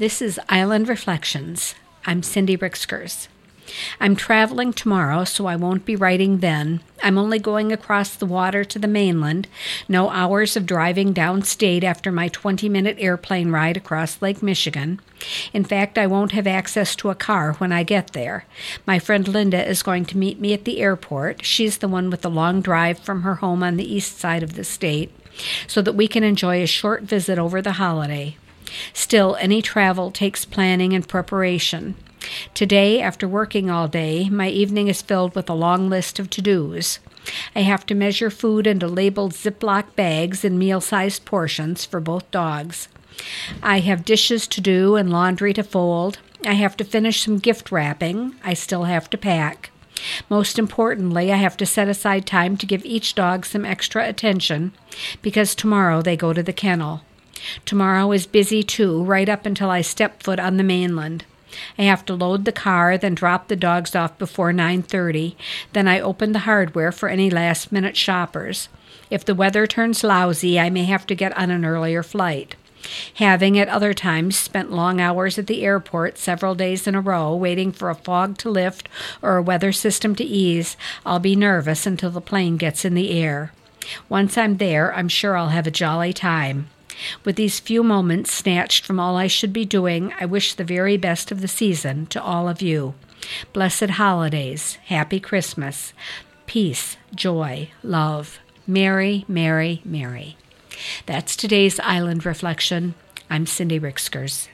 This is Island Reflections. I'm Cindy Ricksgers. I'm traveling tomorrow, so I won't be writing then. I'm only going across the water to the mainland. No hours of driving downstate after my 20 minute airplane ride across Lake Michigan. In fact, I won't have access to a car when I get there. My friend Linda is going to meet me at the airport. She's the one with the long drive from her home on the east side of the state, so that we can enjoy a short visit over the holiday. Still, any travel takes planning and preparation. Today, after working all day, my evening is filled with a long list of to dos. I have to measure food into labeled Ziploc bags in meal sized portions for both dogs. I have dishes to do and laundry to fold. I have to finish some gift wrapping. I still have to pack. Most importantly, I have to set aside time to give each dog some extra attention because tomorrow they go to the kennel. Tomorrow is busy too, right up until I step foot on the mainland. I have to load the car, then drop the dogs off before 9:30. Then I open the hardware for any last-minute shoppers. If the weather turns lousy, I may have to get on an earlier flight. Having at other times spent long hours at the airport several days in a row waiting for a fog to lift or a weather system to ease, I'll be nervous until the plane gets in the air. Once I'm there, I'm sure I'll have a jolly time. With these few moments snatched from all I should be doing, I wish the very best of the season to all of you. Blessed holidays, happy Christmas, peace, joy, love. Merry, Merry, Merry. That's today's Island Reflection. I'm Cindy Ricksgers.